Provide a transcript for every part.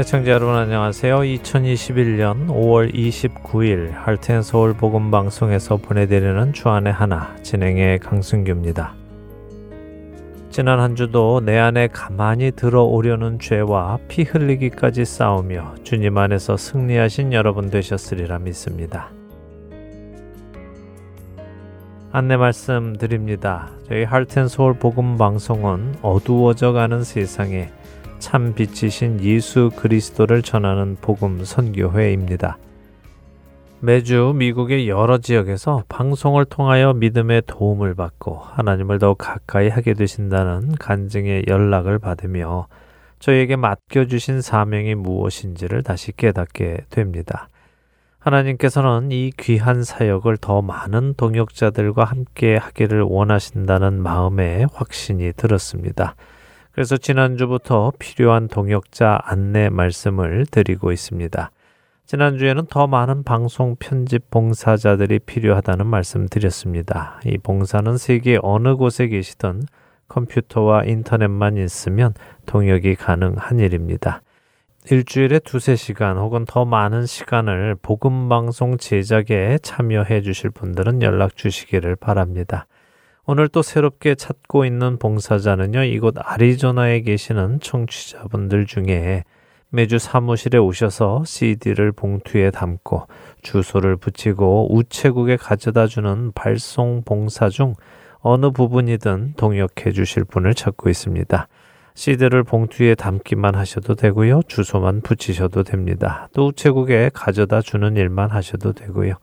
애청자 여러분 안녕하세요. 2021년 5월 29일 할텐 서울 복음 방송에서 보내드리는 주안의 하나 진행의 강승규입니다. 지난 한 주도 내 안에 가만히 들어오려는 죄와 피 흘리기까지 싸우며 주님 안에서 승리하신 여러분 되셨으리라 믿습니다. 안내 말씀 드립니다. 저희 할텐 서울 복음 방송은 어두워져 가는 세상에 참 빛이신 예수 그리스도를 전하는 복음 선교회입니다. 매주 미국의 여러 지역에서 방송을 통하여 믿음의 도움을 받고 하나님을 더 가까이 하게 되신다는 간증의 연락을 받으며 저에게 맡겨주신 사명이 무엇인지를 다시 깨닫게 됩니다. 하나님께서는 이 귀한 사역을 더 많은 동역자들과 함께 하기를 원하신다는 마음에 확신이 들었습니다. 그래서 지난주부터 필요한 동역자 안내 말씀을 드리고 있습니다. 지난주에는 더 많은 방송 편집 봉사자들이 필요하다는 말씀 드렸습니다. 이 봉사는 세계 어느 곳에 계시든 컴퓨터와 인터넷만 있으면 동역이 가능한 일입니다. 일주일에 두세 시간 혹은 더 많은 시간을 복음방송 제작에 참여해 주실 분들은 연락 주시기를 바랍니다. 오늘 또 새롭게 찾고 있는 봉사자는요, 이곳 아리조나에 계시는 청취자분들 중에 매주 사무실에 오셔서 CD를 봉투에 담고 주소를 붙이고 우체국에 가져다 주는 발송 봉사 중 어느 부분이든 동역해 주실 분을 찾고 있습니다. CD를 봉투에 담기만 하셔도 되고요. 주소만 붙이셔도 됩니다. 또 우체국에 가져다 주는 일만 하셔도 되고요.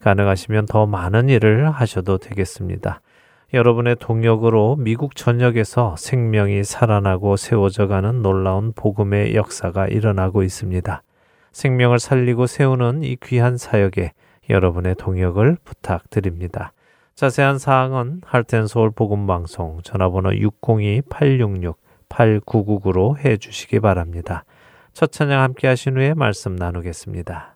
가능하시면 더 많은 일을 하셔도 되겠습니다. 여러분의 동력으로 미국 전역에서 생명이 살아나고 세워져 가는 놀라운 복음의 역사가 일어나고 있습니다. 생명을 살리고 세우는 이 귀한 사역에 여러분의 동역을 부탁드립니다. 자세한 사항은 할텐서울 복음방송 전화번호 602-866-8999로 해 주시기 바랍니다. 첫 찬양 함께 하신 후에 말씀 나누겠습니다.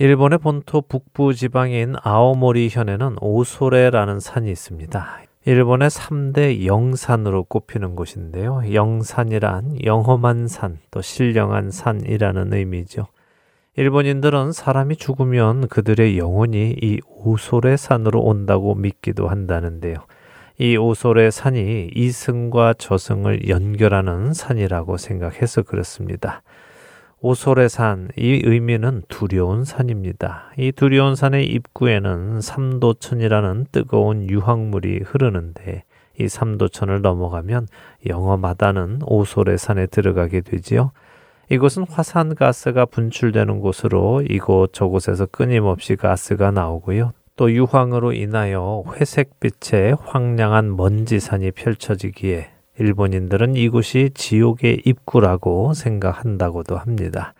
일본의 본토 북부 지방인 아오모리 현에는 오소레라는 산이 있습니다. 일본의 3대 영산으로 꼽히는 곳인데요. 영산이란 영험한 산, 또 신령한 산이라는 의미죠. 일본인들은 사람이 죽으면 그들의 영혼이 이 오소레 산으로 온다고 믿기도 한다는데요. 이 오소레 산이 이승과 저승을 연결하는 산이라고 생각해서 그렇습니다. 오소레산 이 의미는 두려운 산입니다. 이 두려운 산의 입구에는 삼도천이라는 뜨거운 유황물이 흐르는데 이 삼도천을 넘어가면 영험하다는 오소레산에 들어가게 되지요. 이곳은 화산 가스가 분출되는 곳으로 이곳 저곳에서 끊임없이 가스가 나오고요. 또 유황으로 인하여 회색빛의 황량한 먼지산이 펼쳐지기에 일본인들은 이곳이 지옥의 입구라고 생각한다고도 합니다.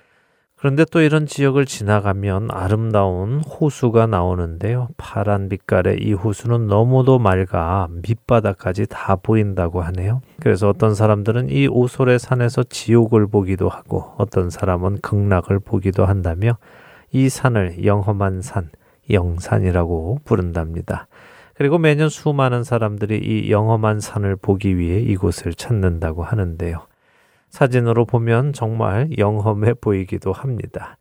그런데 또 이런 지역을 지나가면 아름다운 호수가 나오는데요. 파란 빛깔의 이 호수는 너무도 맑아 밑바닥까지 다 보인다고 하네요. 그래서 어떤 사람들은 이 오솔의 산에서 지옥을 보기도 하고 어떤 사람은 극락을 보기도 한다며 이 산을 영험한 산, 영산이라고 부른답니다. 그리고 매년 수많은 사람들이 이 영험한 산을 보기 위해 이곳을 찾는다고 하는데요. 사진으로 보면 정말 영험해 보이기도 합니다.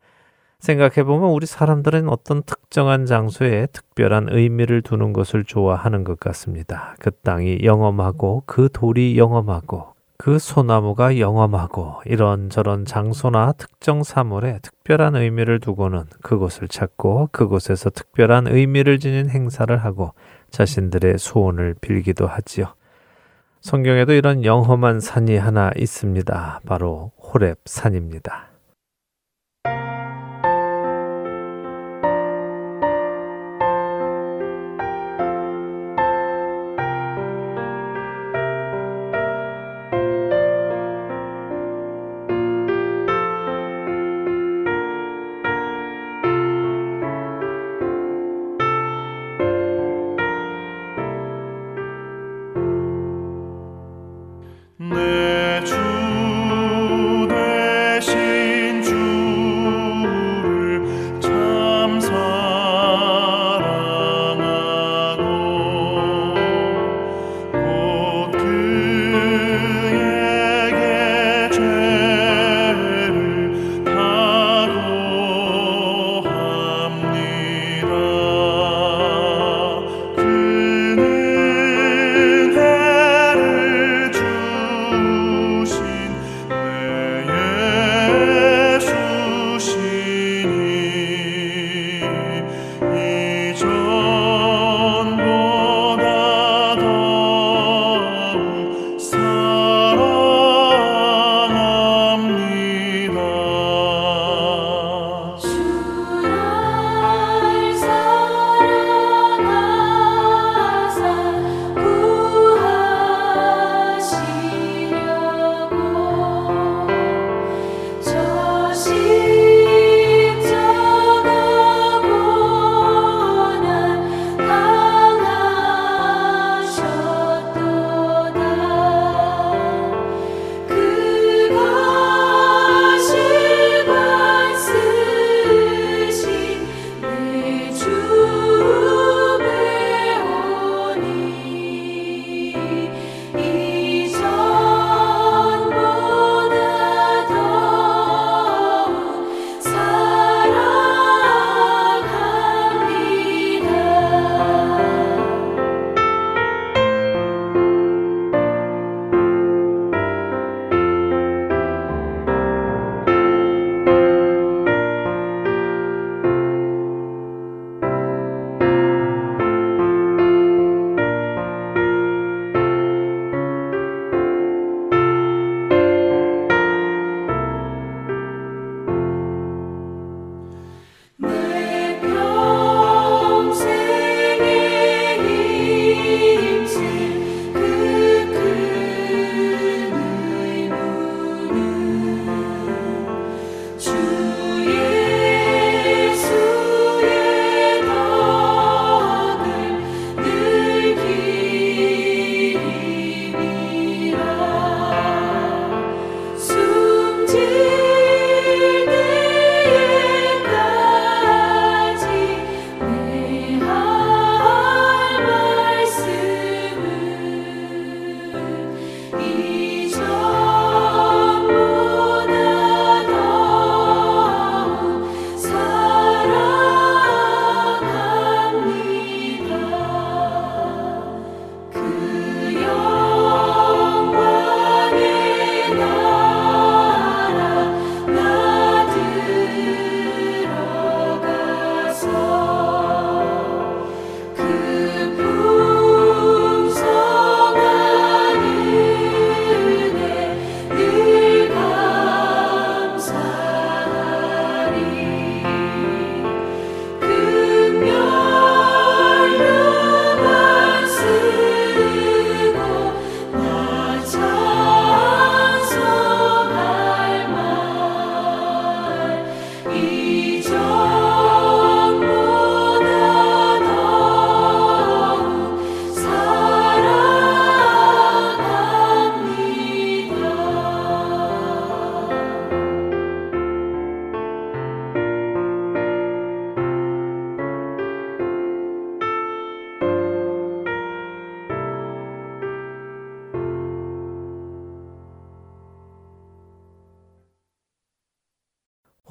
생각해보면 우리 사람들은 어떤 특정한 장소에 특별한 의미를 두는 것을 좋아하는 것 같습니다. 그 땅이 영험하고 그 돌이 영험하고 그 소나무가 영험하고 이런저런 장소나 특정 사물에 특별한 의미를 두고는 그곳을 찾고 그곳에서 특별한 의미를 지닌 행사를 하고 자신들의 소원을 빌기도 하지요. 성경에도 이런 영험한 산이 하나 있습니다. 바로 호랩 산입니다.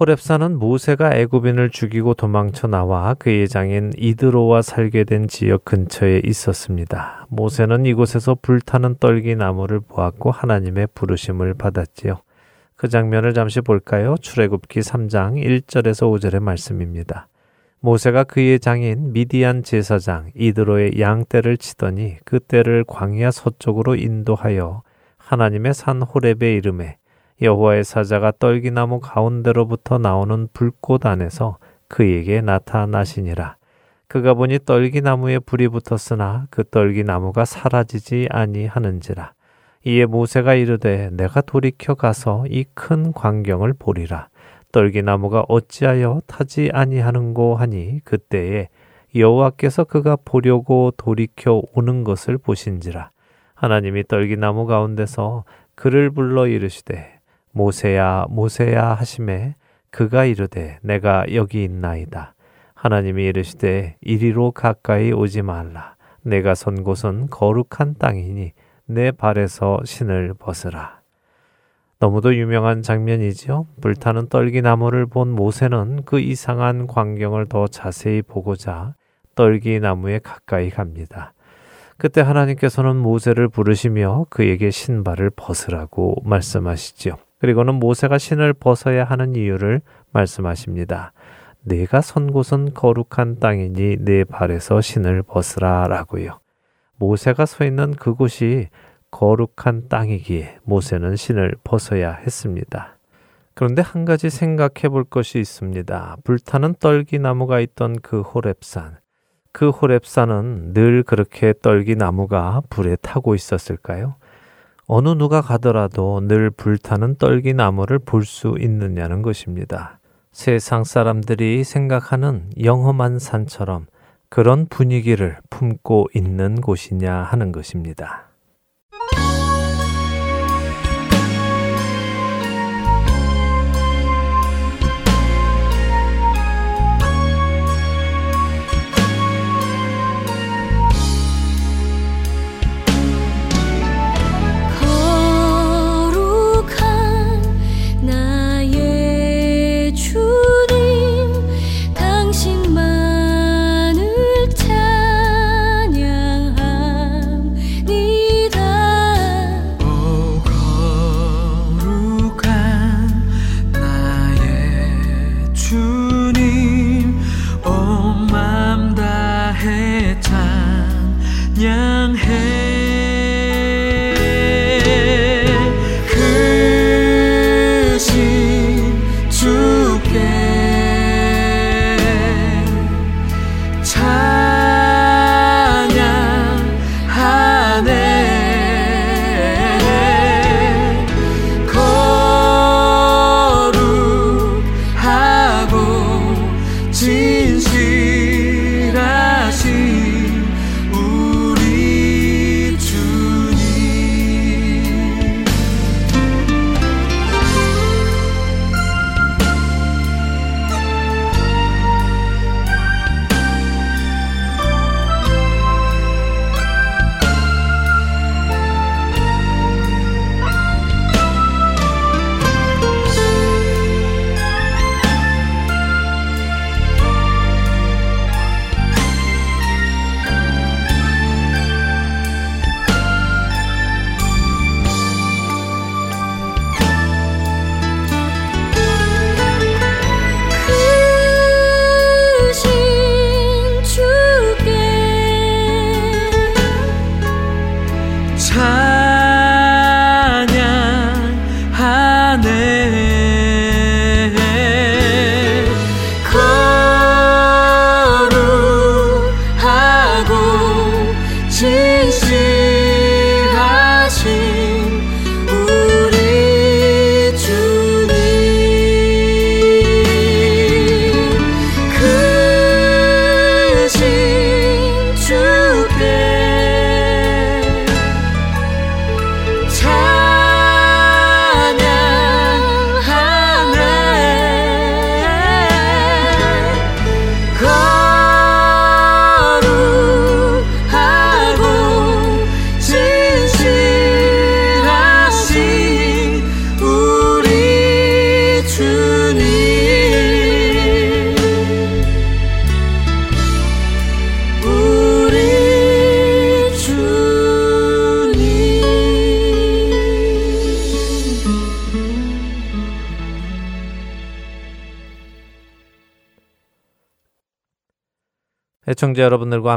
호렙산은 모세가 애굽인을 죽이고 도망쳐 나와 그의 장인 이드로와 살게 된 지역 근처에 있었습니다. 모세는 이곳에서 불타는 떨기 나무를 보았고 하나님의 부르심을 받았지요. 그 장면을 잠시 볼까요? 출애굽기 3장 1절에서 5절의 말씀입니다. 모세가 그의 장인 미디안 제사장 이드로의 양떼를 치더니 그 떼를 광야 서쪽으로 인도하여 하나님의 산 호렙의 이름에 여호와의 사자가 떨기나무 가운데로부터 나오는 불꽃 안에서 그에게 나타나시니라. 그가 보니 떨기나무에 불이 붙었으나 그 떨기나무가 사라지지 아니하는지라. 이에 모세가 이르되 내가 돌이켜 가서 이 큰 광경을 보리라. 떨기나무가 어찌하여 타지 아니하는고 하니 그때에 여호와께서 그가 보려고 돌이켜 오는 것을 보신지라. 하나님이 떨기나무 가운데서 그를 불러 이르시되 모세야 모세야 하심에 그가 이르되 내가 여기 있나이다. 하나님이 이르시되 이리로 가까이 오지 말라. 내가 선 곳은 거룩한 땅이니 내 발에서 신을 벗으라. 너무도 유명한 장면이지요. 불타는 떨기나무를 본 모세는 그 이상한 광경을 더 자세히 보고자 떨기나무에 가까이 갑니다. 그때 하나님께서는 모세를 부르시며 그에게 신발을 벗으라고 말씀하시지요. 그리고는 모세가 신을 벗어야 하는 이유를 말씀하십니다. 내가 선 곳은 거룩한 땅이니 내 발에서 신을 벗으라 라고요. 모세가 서 있는 그곳이 거룩한 땅이기에 모세는 신을 벗어야 했습니다. 그런데 한 가지 생각해 볼 것이 있습니다. 불타는 떨기나무가 있던 그 호랩산. 그 호랩산은 늘 그렇게 떨기나무가 불에 타고 있었을까요? 어느 누가 가더라도 늘 불타는 떨기나무를 볼 수 있느냐는 것입니다. 세상 사람들이 생각하는 영험한 산처럼 그런 분위기를 품고 있는 곳이냐 하는 것입니다.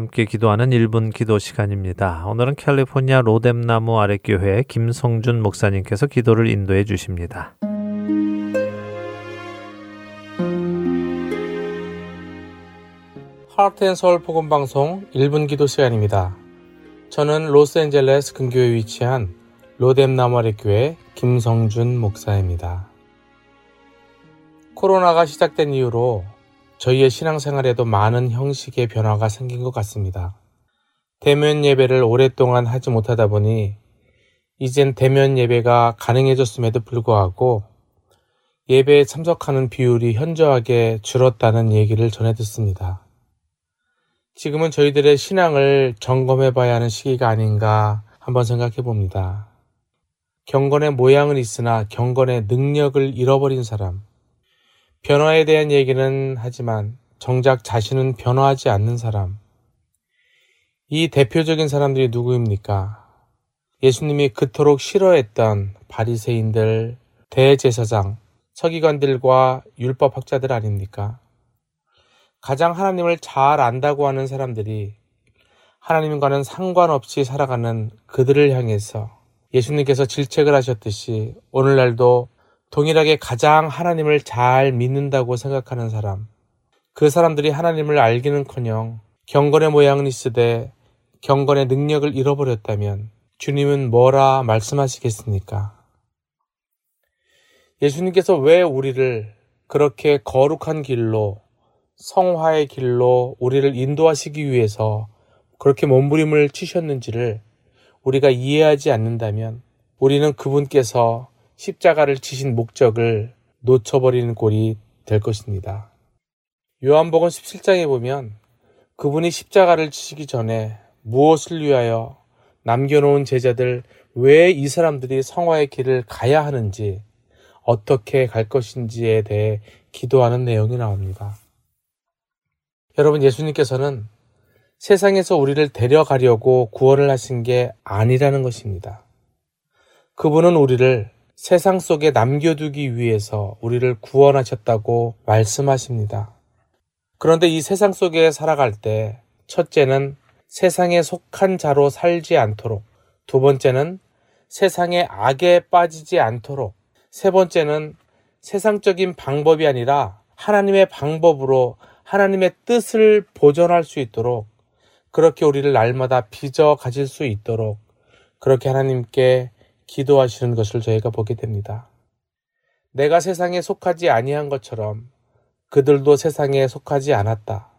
함께 기도하는 1분 기도 시간입니다. 오늘은 캘리포니아 로뎀나무 아랫교회 김성준 목사님께서 기도를 인도해 주십니다. 하트앤서울 복음방송 1분 기도 시간입니다. 저는 로스앤젤레스 근교에 위치한 로뎀나무 아랫교회 김성준 목사입니다. 코로나가 시작된 이후로 저희의 신앙생활에도 많은 형식의 변화가 생긴 것 같습니다. 대면 예배를 오랫동안 하지 못하다 보니 이젠 대면 예배가 가능해졌음에도 불구하고 예배에 참석하는 비율이 현저하게 줄었다는 얘기를 전해 듣습니다. 지금은 저희들의 신앙을 점검해 봐야 하는 시기가 아닌가 한번 생각해 봅니다. 경건의 모양은 있으나 경건의 능력을 잃어버린 사람, 변화에 대한 얘기는 하지만 정작 자신은 변화하지 않는 사람. 이 대표적인 사람들이 누구입니까? 예수님이 그토록 싫어했던 바리새인들, 대제사장, 서기관들과 율법학자들 아닙니까? 가장 하나님을 잘 안다고 하는 사람들이 하나님과는 상관없이 살아가는 그들을 향해서 예수님께서 질책을 하셨듯이 오늘날도 동일하게 가장 하나님을 잘 믿는다고 생각하는 사람, 그 사람들이 하나님을 알기는 커녕 경건의 모양은 있으되 경건의 능력을 잃어버렸다면 주님은 뭐라 말씀하시겠습니까? 예수님께서 왜 우리를 그렇게 거룩한 길로 성화의 길로 우리를 인도하시기 위해서 그렇게 몸부림을 치셨는지를 우리가 이해하지 않는다면 우리는 그분께서 십자가를 치신 목적을 놓쳐버리는 꼴이 될 것입니다. 요한복음 17장에 보면 그분이 십자가를 치시기 전에 무엇을 위하여 남겨놓은 제자들 왜 이 사람들이 성화의 길을 가야 하는지 어떻게 갈 것인지에 대해 기도하는 내용이 나옵니다. 여러분 예수님께서는 세상에서 우리를 데려가려고 구원을 하신 게 아니라는 것입니다. 그분은 우리를 세상 속에 남겨두기 위해서 우리를 구원하셨다고 말씀하십니다. 그런데 이 세상 속에 살아갈 때 첫째는 세상에 속한 자로 살지 않도록 두 번째는 세상의 악에 빠지지 않도록 세 번째는 세상적인 방법이 아니라 하나님의 방법으로 하나님의 뜻을 보존할 수 있도록 그렇게 우리를 날마다 빚어 가질 수 있도록 그렇게 하나님께 기도하시는 것을 저희가 보게 됩니다. 내가 세상에 속하지 아니한 것처럼 그들도 세상에 속하지 않았다.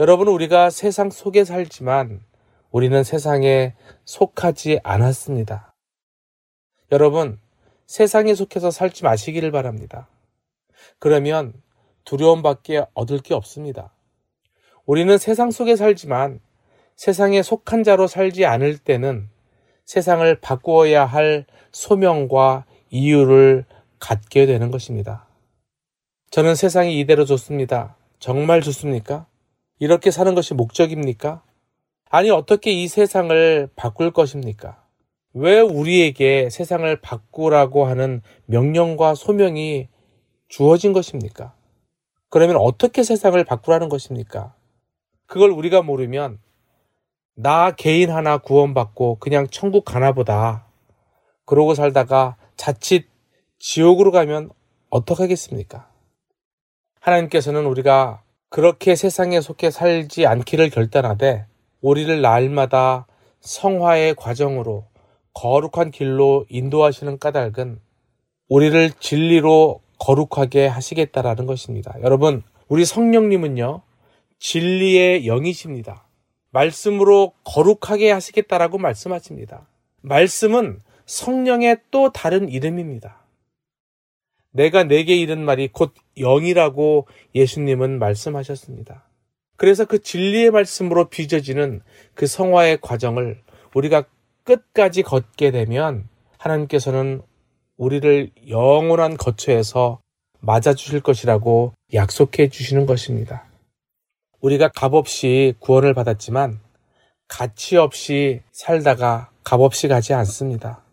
여러분, 우리가 세상 속에 살지만 우리는 세상에 속하지 않았습니다. 여러분, 세상에 속해서 살지 마시기를 바랍니다. 그러면 두려움밖에 얻을 게 없습니다. 우리는 세상 속에 살지만 세상에 속한 자로 살지 않을 때는 세상을 바꾸어야 할 소명과 이유를 갖게 되는 것입니다. 저는 세상이 이대로 좋습니다. 정말 좋습니까? 이렇게 사는 것이 목적입니까? 아니, 어떻게 이 세상을 바꿀 것입니까? 왜 우리에게 세상을 바꾸라고 하는 명령과 소명이 주어진 것입니까? 그러면 어떻게 세상을 바꾸라는 것입니까? 그걸 우리가 모르면 나 개인 하나 구원받고 그냥 천국 가나 보다. 그러고 살다가 자칫 지옥으로 가면 어떡하겠습니까? 하나님께서는 우리가 그렇게 세상에 속해 살지 않기를 결단하되 우리를 날마다 성화의 과정으로 거룩한 길로 인도하시는 까닭은 우리를 진리로 거룩하게 하시겠다라는 것입니다. 여러분, 우리 성령님은요, 진리의 영이십니다. 말씀으로 거룩하게 하시겠다라고 말씀하십니다. 말씀은 성령의 또 다른 이름입니다. 내가 내게 이른 말이 곧 영이라고 예수님은 말씀하셨습니다. 그래서 그 진리의 말씀으로 빚어지는 그 성화의 과정을 우리가 끝까지 걷게 되면 하나님께서는 우리를 영원한 거처에서 맞아주실 것이라고 약속해 주시는 것입니다. 우리가 값없이 구원을 받았지만 가치 없이 살다가 값없이 가지 않습니다.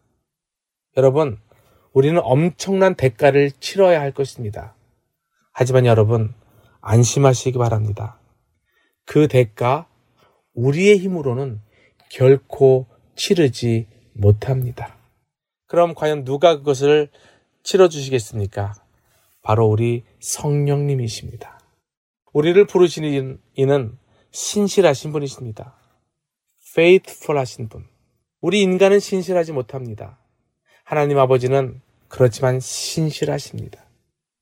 여러분, 우리는 엄청난 대가를 치러야 할 것입니다. 하지만 여러분, 안심하시기 바랍니다. 그 대가 우리의 힘으로는 결코 치르지 못합니다. 그럼 과연 누가 그것을 치러주시겠습니까? 바로 우리 성령님이십니다. 우리를 부르시는 이는 신실하신 분이십니다. faithful 하신 분. 우리 인간은 신실하지 못합니다. 하나님 아버지는 그렇지만 신실하십니다.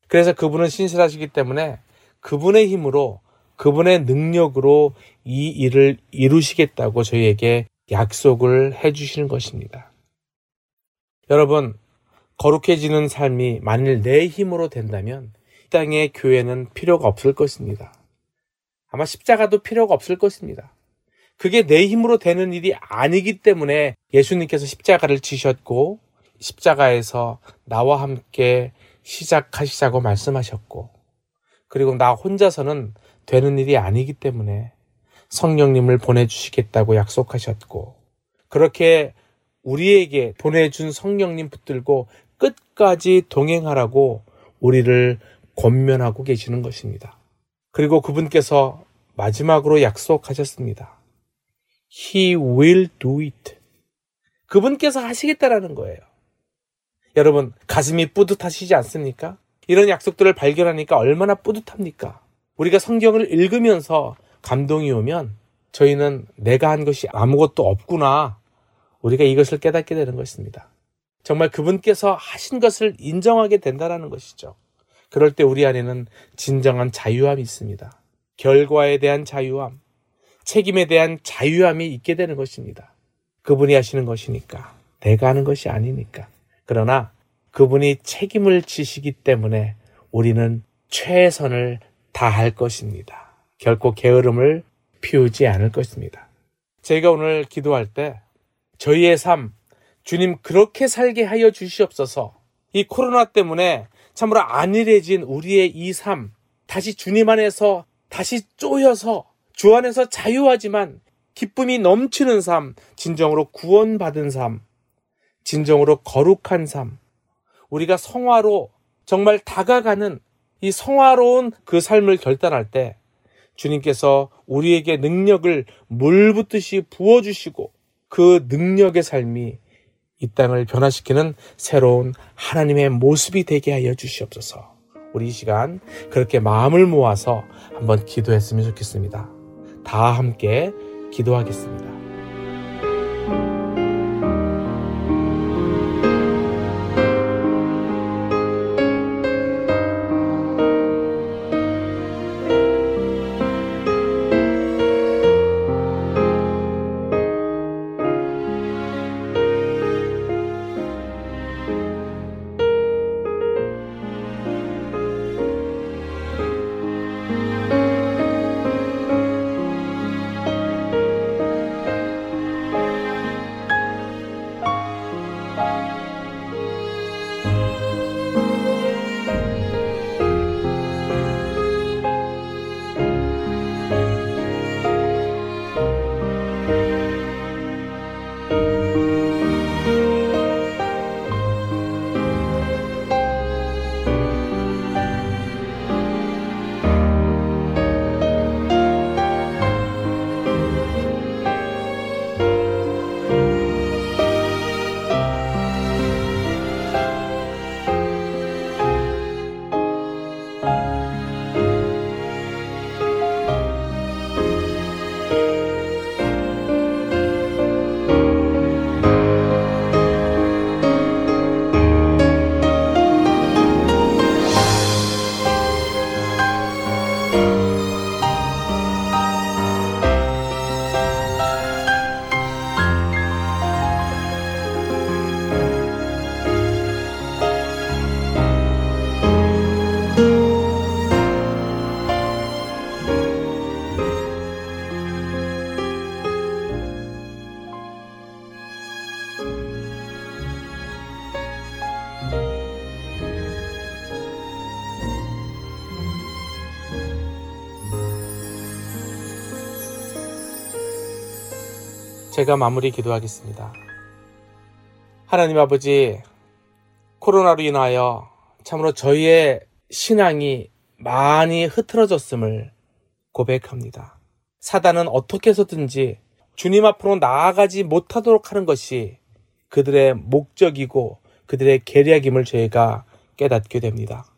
그래서 그분은 신실하시기 때문에 그분의 힘으로 그분의 능력으로 이 일을 이루시겠다고 저희에게 약속을 해주시는 것입니다. 여러분, 거룩해지는 삶이 만일 내 힘으로 된다면 이 땅의 교회는 필요가 없을 것입니다. 아마 십자가도 필요가 없을 것입니다. 그게 내 힘으로 되는 일이 아니기 때문에 예수님께서 십자가를 지셨고 십자가에서 나와 함께 시작하시자고 말씀하셨고 그리고 나 혼자서는 되는 일이 아니기 때문에 성령님을 보내주시겠다고 약속하셨고 그렇게 우리에게 보내준 성령님 붙들고 끝까지 동행하라고 우리를 권면하고 계시는 것입니다. 그리고 그분께서 마지막으로 약속하셨습니다. He will do it. 그분께서 하시겠다라는 거예요. 여러분, 가슴이 뿌듯하시지 않습니까? 이런 약속들을 발견하니까 얼마나 뿌듯합니까? 우리가 성경을 읽으면서 감동이 오면 저희는 내가 한 것이 아무것도 없구나. 우리가 이것을 깨닫게 되는 것입니다. 정말 그분께서 하신 것을 인정하게 된다는 것이죠. 그럴 때 우리 안에는 진정한 자유함이 있습니다. 결과에 대한 자유함, 책임에 대한 자유함이 있게 되는 것입니다. 그분이 하시는 것이니까. 내가 하는 것이 아니니까. 그러나 그분이 책임을 지시기 때문에 우리는 최선을 다할 것입니다. 결코 게으름을 피우지 않을 것입니다. 제가 오늘 기도할 때 저희의 삶, 주님 그렇게 살게 하여 주시옵소서. 이 코로나 때문에 참으로 안일해진 우리의 이 삶, 다시 주님 안에서 다시 쪼여서 주 안에서 자유하지만 기쁨이 넘치는 삶, 진정으로 구원받은 삶, 진정으로 거룩한 삶, 우리가 성화로 정말 다가가는 이 성화로운 그 삶을 결단할 때 주님께서 우리에게 능력을 물 붓듯이 부어주시고 그 능력의 삶이 이 땅을 변화시키는 새로운 하나님의 모습이 되게 하여 주시옵소서. 우리 이 시간 그렇게 마음을 모아서 한번 기도했으면 좋겠습니다. 다 함께 기도하겠습니다. 제가 마무리 기도하겠습니다. 하나님 아버지, 코로나로 인하여 참으로 저희의 신앙이 많이 흐트러졌음을 고백합니다. 사단은 어떻게 해서든지 주님 앞으로 나아가지 못하도록 하는 것이 그들의 목적이고 그들의 계략임을 저희가 깨닫게 됩니다.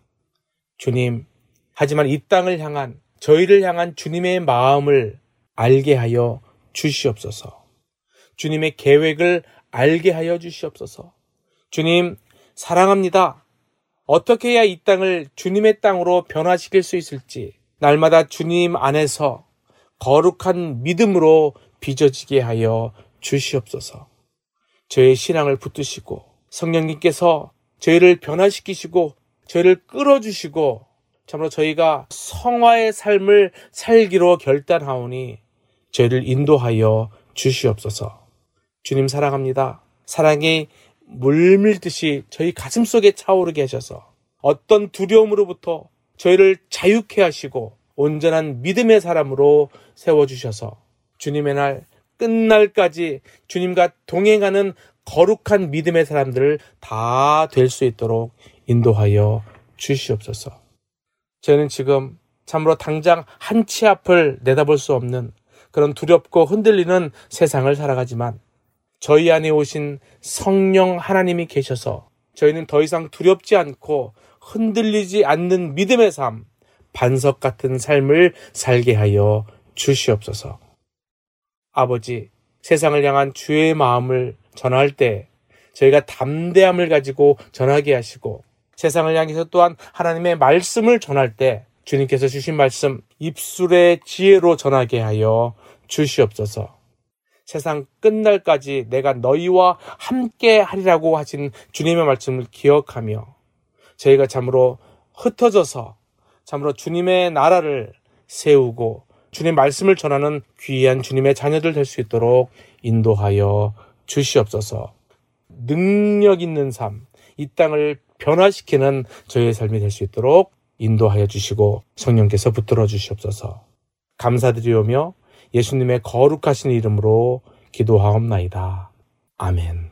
주님, 하지만 이 땅을 향한 저희를 향한 주님의 마음을 알게 하여 주시옵소서. 주님의 계획을 알게 하여 주시옵소서. 주님, 사랑합니다. 어떻게 해야 이 땅을 주님의 땅으로 변화시킬 수 있을지 날마다 주님 안에서 거룩한 믿음으로 빚어지게 하여 주시옵소서. 저의 신앙을 붙드시고 성령님께서 저희를 변화시키시고 저희를 끌어주시고 참으로 저희가 성화의 삶을 살기로 결단하오니 저희를 인도하여 주시옵소서. 주님 사랑합니다. 사랑이 물밀듯이 저희 가슴 속에 차오르게 하셔서 어떤 두려움으로부터 저희를 자유케 하시고 온전한 믿음의 사람으로 세워주셔서 주님의 날 끝날까지 주님과 동행하는 거룩한 믿음의 사람들을 다 될 수 있도록 인도하여 주시옵소서. 저는 지금 참으로 당장 한 치 앞을 내다볼 수 없는 그런 두렵고 흔들리는 세상을 살아가지만 저희 안에 오신 성령 하나님이 계셔서 저희는 더 이상 두렵지 않고 흔들리지 않는 믿음의 삶, 반석 같은 삶을 살게 하여 주시옵소서. 아버지, 세상을 향한 주의 마음을 전할 때 저희가 담대함을 가지고 전하게 하시고 세상을 향해서 또한 하나님의 말씀을 전할 때 주님께서 주신 말씀 입술의 지혜로 전하게 하여 주시옵소서. 세상 끝날까지 내가 너희와 함께 하리라고 하신 주님의 말씀을 기억하며 저희가 참으로 흩어져서 참으로 주님의 나라를 세우고 주님 말씀을 전하는 귀한 주님의 자녀들 될 수 있도록 인도하여 주시옵소서. 능력 있는 삶, 이 땅을 변화시키는 저희의 삶이 될 수 있도록 인도하여 주시고 성령께서 붙들어 주시옵소서. 감사드리오며 예수님의 거룩하신 이름으로 기도하옵나이다. 아멘.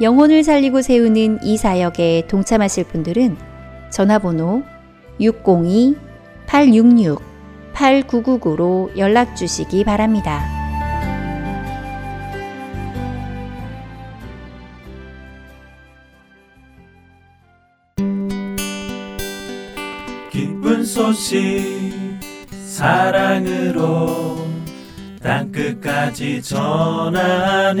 영혼을 살리고 세우는 이 사역에 동참하실 분들은 전화번호 602-866-8999로 연락 주시기 바랍니다. 기쁜 소식 사랑으로 땅끝까지 전하는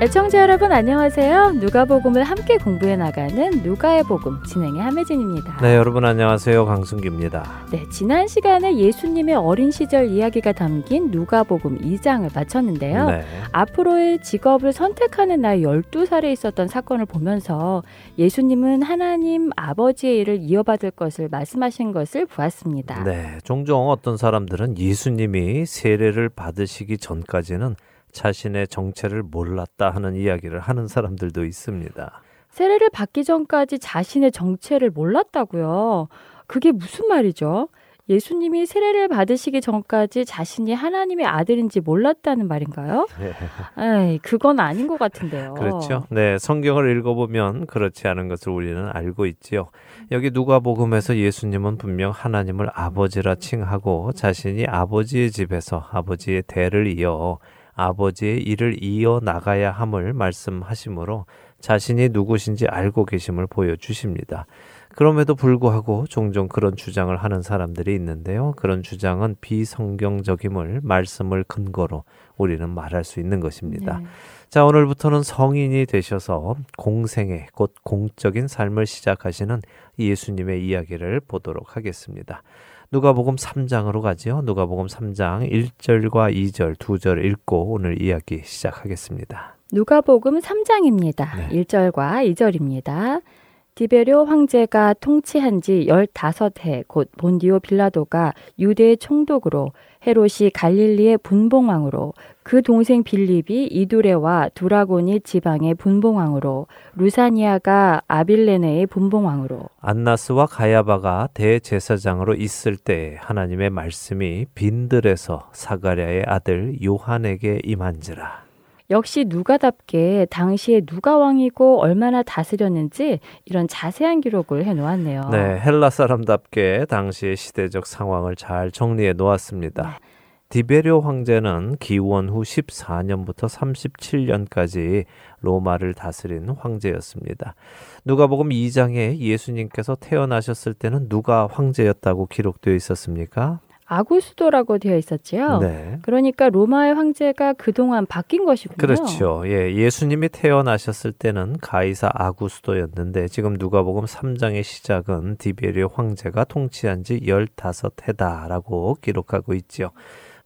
애청자 여러분 안녕하세요. 누가복음을 함께 공부해 나가는 누가의 복음 진행의 함혜진입니다. 네, 여러분 안녕하세요. 강승기입니다. 네, 지난 시간에 예수님의 어린 시절 이야기가 담긴 누가복음 2장을 마쳤는데요. 네. 앞으로의 직업을 선택하는 나이 12살에 있었던 사건을 보면서 예수님은 하나님 아버지의 일을 이어받을 것을 말씀하신 것을 보았습니다. 네, 종종 어떤 사람들은 예수님이 세례를 받으시기 전까지는 자신의 정체를 몰랐다 하는 이야기를 하는 사람들도 있습니다. 세례를 받기 전까지 자신의 정체를 몰랐다고요. 그게 무슨 말이죠? 예수님이 세례를 받으시기 전까지 자신이 하나님의 아들인지 몰랐다는 말인가요? 네. 에이, 그건 아닌 것 같은데요. 그렇죠. 네, 성경을 읽어보면 그렇지 않은 것을 우리는 알고 있지요. 여기 누가복음에서 예수님은 분명 하나님을 아버지라 칭하고 자신이 아버지의 집에서 아버지의 대를 이어 아버지의 일을 이어 나가야 함을 말씀하시므로 자신이 누구신지 알고 계심을 보여주십니다. 그럼에도 불구하고 종종 그런 주장을 하는 사람들이 있는데요. 그런 주장은 비성경적임을 말씀을 근거로 우리는 말할 수 있는 것입니다. 네. 자, 오늘부터는 성인이 되셔서 공생의 곧 공적인 삶을 시작하시는 예수님의 이야기를 보도록 하겠습니다. 누가복음 3장으로 가지요. 누가복음 3장 1절과 2절 두 절 읽고 오늘 이야기 시작하겠습니다. 누가복음 3장입니다. 네. 1절과 2절입니다. 디베료 황제가 통치한 지 15해 곧 본디오 빌라도가 유대의 총독으로 헤롯이 갈릴리의 분봉왕으로 그 동생 빌립이 이두레와 두라고니 지방의 분봉왕으로 루사니아가 아빌레네의 분봉왕으로 안나스와 가야바가 대제사장으로 있을 때 하나님의 말씀이 빈들에서 사가랴의 아들 요한에게 임한지라 역시 누가답게 당시에 누가 왕이고 얼마나 다스렸는지 이런 자세한 기록을 해 놓았네요. 네, 헬라 사람답게 당시의 시대적 상황을 잘 정리해 놓았습니다. 네. 디베료 황제는 기원 후 14년부터 37년까지 로마를 다스린 황제였습니다. 누가복음 2장에 예수님께서 태어나셨을 때는 누가 황제였다고 기록되어 있었습니까? 아구스도라고 되어 있었지요. 네. 그러니까 로마의 황제가 그동안 바뀐 것이군요. 그렇죠. 예, 예수님이 태어나셨을 때는 가이사 아구스도였는데 지금 누가복음 3장의 시작은 디베리오 황제가 통치한 지 15해다라고 기록하고 있지요.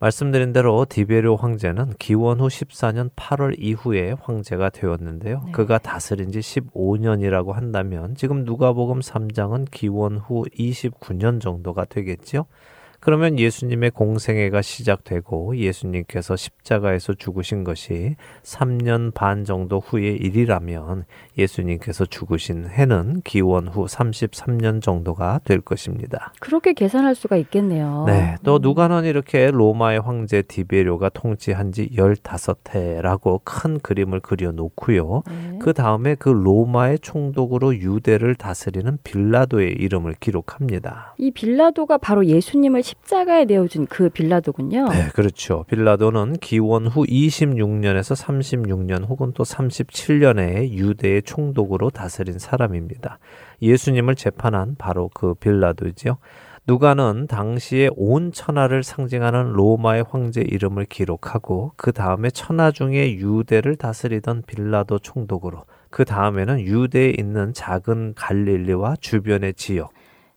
말씀드린 대로 디베리오 황제는 기원 후 14년 8월 이후에 황제가 되었는데요. 네. 그가 다스린 지 15년이라고 한다면 지금 누가복음 3장은 기원 후 29년 정도가 되겠죠. 그러면 예수님의 공생애가 시작되고 예수님께서 십자가에서 죽으신 것이 3년 반 정도 후의 일이라면 예수님께서 죽으신 해는 기원 후 33년 정도가 될 것입니다. 그렇게 계산할 수가 있겠네요. 네. 또 음. 누가는 이렇게 로마의 황제 디베료가 통치한 지 15해라고 큰 그림을 그려 놓고요. 네. 그 다음에 그 로마의 총독으로 유대를 다스리는 빌라도의 이름을 기록합니다. 이 빌라도가 바로 예수님을 십자가에 내어준 그 빌라도군요. 네, 그렇죠. 빌라도는 기원 후 26년에서 36년 혹은 또 37년에 유대의 총독으로 다스린 사람입니다. 예수님을 재판한 바로 그 빌라도지요. 누가는 당시에 온 천하를 상징하는 로마의 황제 이름을 기록하고 그 다음에 천하 중에 유대를 다스리던 빌라도 총독으로 그 다음에는 유대에 있는 작은 갈릴리와 주변의 지역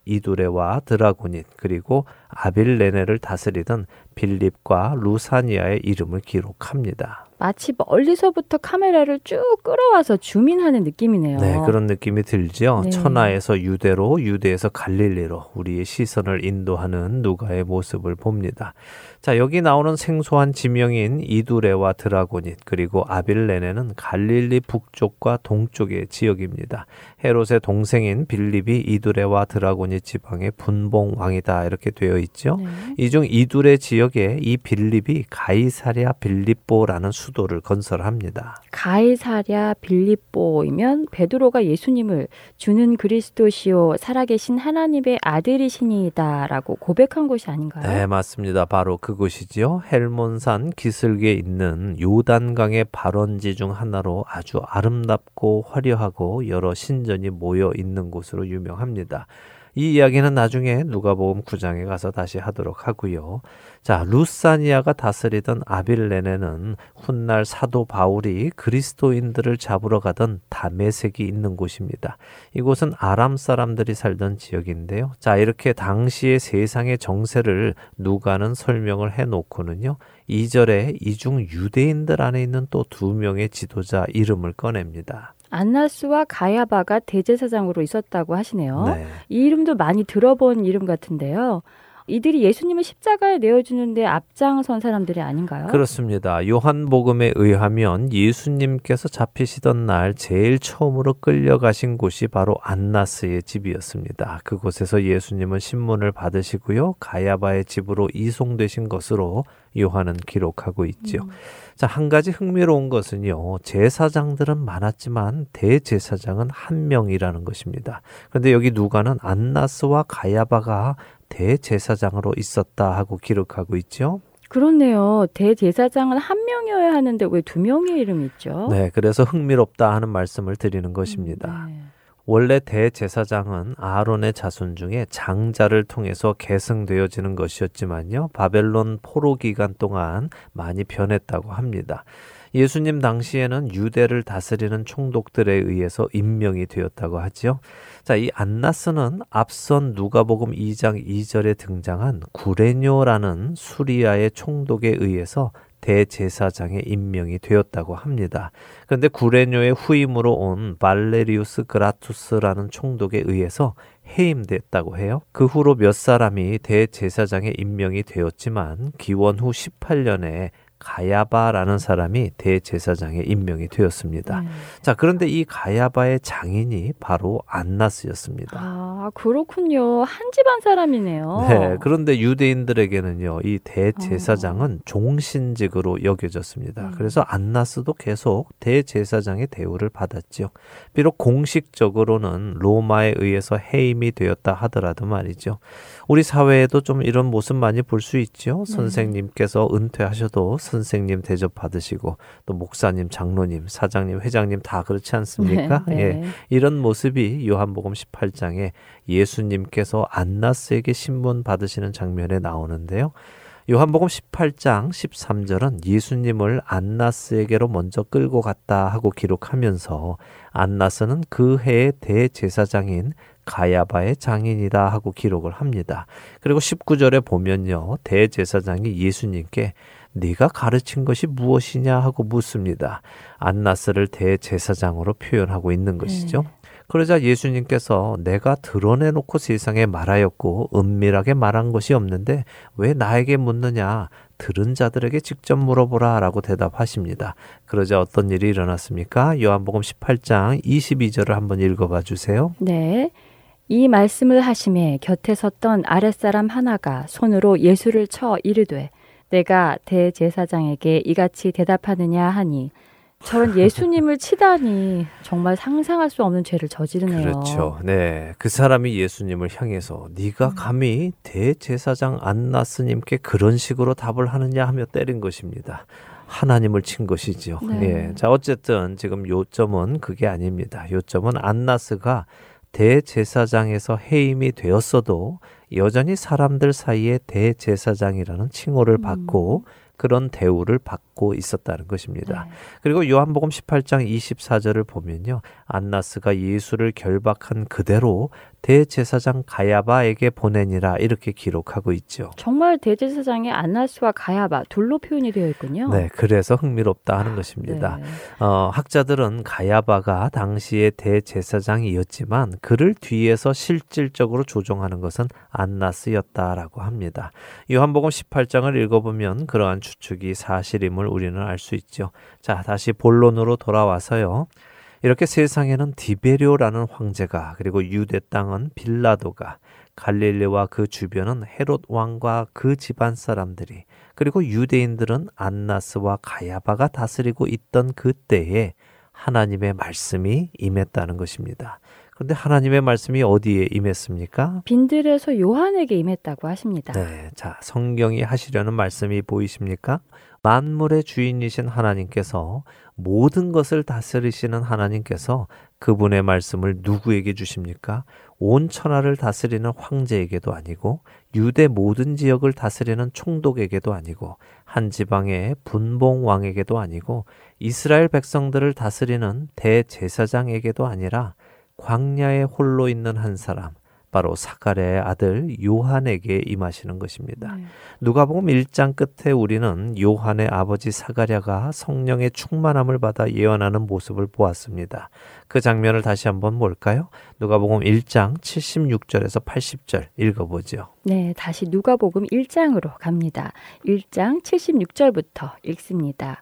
이두레와 드라고닛 그리고 아빌레네를 다스리던 빌립과 루사니아의 이름을 기록합니다. 마치 멀리서부터 카메라를 쭉 끌어와서 주민하는 느낌이네요. 네, 그런 느낌이 들죠. 네. 천하에서 유대로, 유대에서 갈릴리로 우리의 시선을 인도하는 누가의 모습을 봅니다. 자, 여기 나오는 생소한 지명인 이두레와 드라고닛 그리고 아빌레네는 갈릴리 북쪽과 동쪽의 지역입니다. 헤롯의 동생인 빌립이 이두레와 드라고닛 지방의 분봉 왕이다 이렇게 되어 있죠. 네. 이중 이두레 지역에 이 빌립이 가이사랴 빌립보라는 수 도를 건설합니다. 가이사랴 빌립보이면 베드로가 예수님을 주는 그리스도시요 살아계신 하나님의 아들이시니다라고 고백한 곳이 아닌가요? 네, 맞습니다. 바로 그 그곳이지요. 헬몬산 기슭에 있는 요단강의 발원지 중 하나로 아주 아름답고 화려하고 여러 신전이 모여 있는 곳으로 유명합니다. 이 이야기는 나중에 누가복음 9장에 가서 다시 하도록 하고요. 자, 루사니아가 다스리던 아빌레네는 훗날 사도 바울이 그리스도인들을 잡으러 가던 다메색이 있는 곳입니다. 이곳은 아람 사람들이 살던 지역인데요. 자, 이렇게 당시의 세상의 정세를 누가는 설명을 해 놓고는요. 2절에 이중 유대인들 안에 있는 또 두 명의 지도자 이름을 꺼냅니다. 안나스와 가야바가 대제사장으로 있었다고 하시네요. 네. 이 이름도 많이 들어본 이름 같은데요. 이들이 예수님을 십자가에 내어주는데 앞장선 사람들이 아닌가요? 그렇습니다. 요한복음에 의하면 예수님께서 잡히시던 날 제일 처음으로 끌려가신 곳이 바로 안나스의 집이었습니다. 그곳에서 예수님은 신문을 받으시고요. 가야바의 집으로 이송되신 것으로 요한은 기록하고 있지요. 음. 자, 한 가지 흥미로운 것은요. 제사장들은 많았지만 대제사장은 한 명이라는 것입니다. 그런데 여기 누가는 안나스와 가야바가 대제사장으로 있었다 하고 기록하고 있죠. 그렇네요. 대제사장은 한 명이어야 하는데 왜 두 명의 이름이 있죠? 네, 그래서 흥미롭다 하는 말씀을 드리는 것입니다. 음, 네. 원래 대제사장은 아론의 자손 중에 장자를 통해서 계승되어지는 것이었지만요. 바벨론 포로 기간 동안 많이 변했다고 합니다. 예수님 당시에는 유대를 다스리는 총독들에 의해서 임명이 되었다고 하지요. 자, 이 안나스는 앞선 누가복음 2장 2절에 등장한 구레뇨라는 수리아의 총독에 의해서 대제사장에 임명이 되었다고 합니다. 그런데 구레뇨의 후임으로 온 발레리우스 그라투스라는 총독에 의해서 해임됐다고 해요. 그 후로 몇 사람이 대제사장에 임명이 되었지만 기원 후 18년에 가야바라는 사람이 대제사장에 임명이 되었습니다. 네. 자, 그런데 이 가야바의 장인이 바로 안나스였습니다. 아, 그렇군요. 한 집안 사람이네요. 네. 그런데 유대인들에게는요, 이 대제사장은 어. 종신직으로 여겨졌습니다. 음. 그래서 안나스도 계속 대제사장의 대우를 받았지요. 비록 공식적으로는 로마에 의해서 해임이 되었다 하더라도 말이죠. 우리 사회에도 좀 이런 모습 많이 볼 수 있죠. 네. 선생님께서 은퇴하셔도 선생님 대접 받으시고 또 목사님, 장로님, 사장님, 회장님 다 그렇지 않습니까? 네, 네. 예. 이런 모습이 요한복음 18장에 예수님께서 안나스에게 신문 받으시는 장면에 나오는데요. 요한복음 18장 13절은 예수님을 안나스에게로 먼저 끌고 갔다 하고 기록하면서 안나스는 그 해의 대제사장인 가야바의 장인이다 하고 기록을 합니다. 그리고 19절에 보면요. 대제사장이 예수님께 네가 가르친 것이 무엇이냐 하고 묻습니다. 안나스를 대제사장으로 표현하고 있는 것이죠. 네. 그러자 예수님께서 내가 드러내놓고 세상에 말하였고 은밀하게 말한 것이 없는데 왜 나에게 묻느냐 들은 자들에게 직접 물어보라 라고 대답하십니다. 그러자 어떤 일이 일어났습니까? 요한복음 18장 22절을 한번 읽어봐 주세요. 네. 이 말씀을 하심에 곁에 섰던 아랫사람 하나가 손으로 예수를 쳐 이르되 내가 대제사장에게 이같이 대답하느냐 하니 저런 예수님을 치다니 정말 상상할 수 없는 죄를 저지르네요. 그렇죠. 네. 그 사람이 예수님을 향해서 네가 음. 감히 대제사장 안나스님께 그런 식으로 답을 하느냐 하며 때린 것입니다. 하나님을 친 것이지요. 네. 예. 자, 어쨌든 지금 요점은 그게 아닙니다. 요점은 안나스가 대제사장에서 해임이 되었어도 여전히 사람들 사이에 대제사장이라는 칭호를 받고 음. 그런 대우를 받고 있었다는 것입니다. 네. 그리고 요한복음 18장 24절을 보면요. 안나스가 예수를 결박한 그대로 대제사장 가야바에게 보내니라 이렇게 기록하고 있죠. 정말 대제사장이 안나스와 가야바 둘로 표현이 되어 있군요. 네, 그래서 흥미롭다 하는 것입니다. 네. 어, 학자들은 가야바가 당시의 대제사장이었지만 그를 뒤에서 실질적으로 조종하는 것은 안나스였다라고 합니다. 요한복음 18장을 읽어보면 그러한 추측이 사실임을 우리는 알 수 있죠. 자, 다시 본론으로 돌아와서요. 이렇게 세상에는 디베료라는 황제가 그리고 유대 땅은 빌라도가 갈릴레와 그 주변은 헤롯 왕과 그 집안 사람들이 그리고 유대인들은 안나스와 가야바가 다스리고 있던 그때에 하나님의 말씀이 임했다는 것입니다. 그런데 하나님의 말씀이 어디에 임했습니까? 빈들에서 요한에게 임했다고 하십니다. 네. 자, 성경이 하시려는 말씀이 보이십니까? 만물의 주인이신 하나님께서 모든 것을 다스리시는 하나님께서 그분의 말씀을 누구에게 주십니까? 온 천하를 다스리는 황제에게도 아니고 유대 모든 지역을 다스리는 총독에게도 아니고 한 지방의 분봉 왕에게도 아니고 이스라엘 백성들을 다스리는 대제사장에게도 아니라 광야에 홀로 있는 한 사람 바로 사가랴의 아들 요한에게 임하시는 것입니다. 네. 누가복음 1장 끝에 우리는 요한의 아버지 사가랴가 성령의 충만함을 받아 예언하는 모습을 보았습니다. 그 장면을 다시 한번 볼까요? 누가복음 1장 76절에서 80절 읽어 보죠. 네, 다시 누가복음 1장으로 갑니다. 1장 76절부터 읽습니다.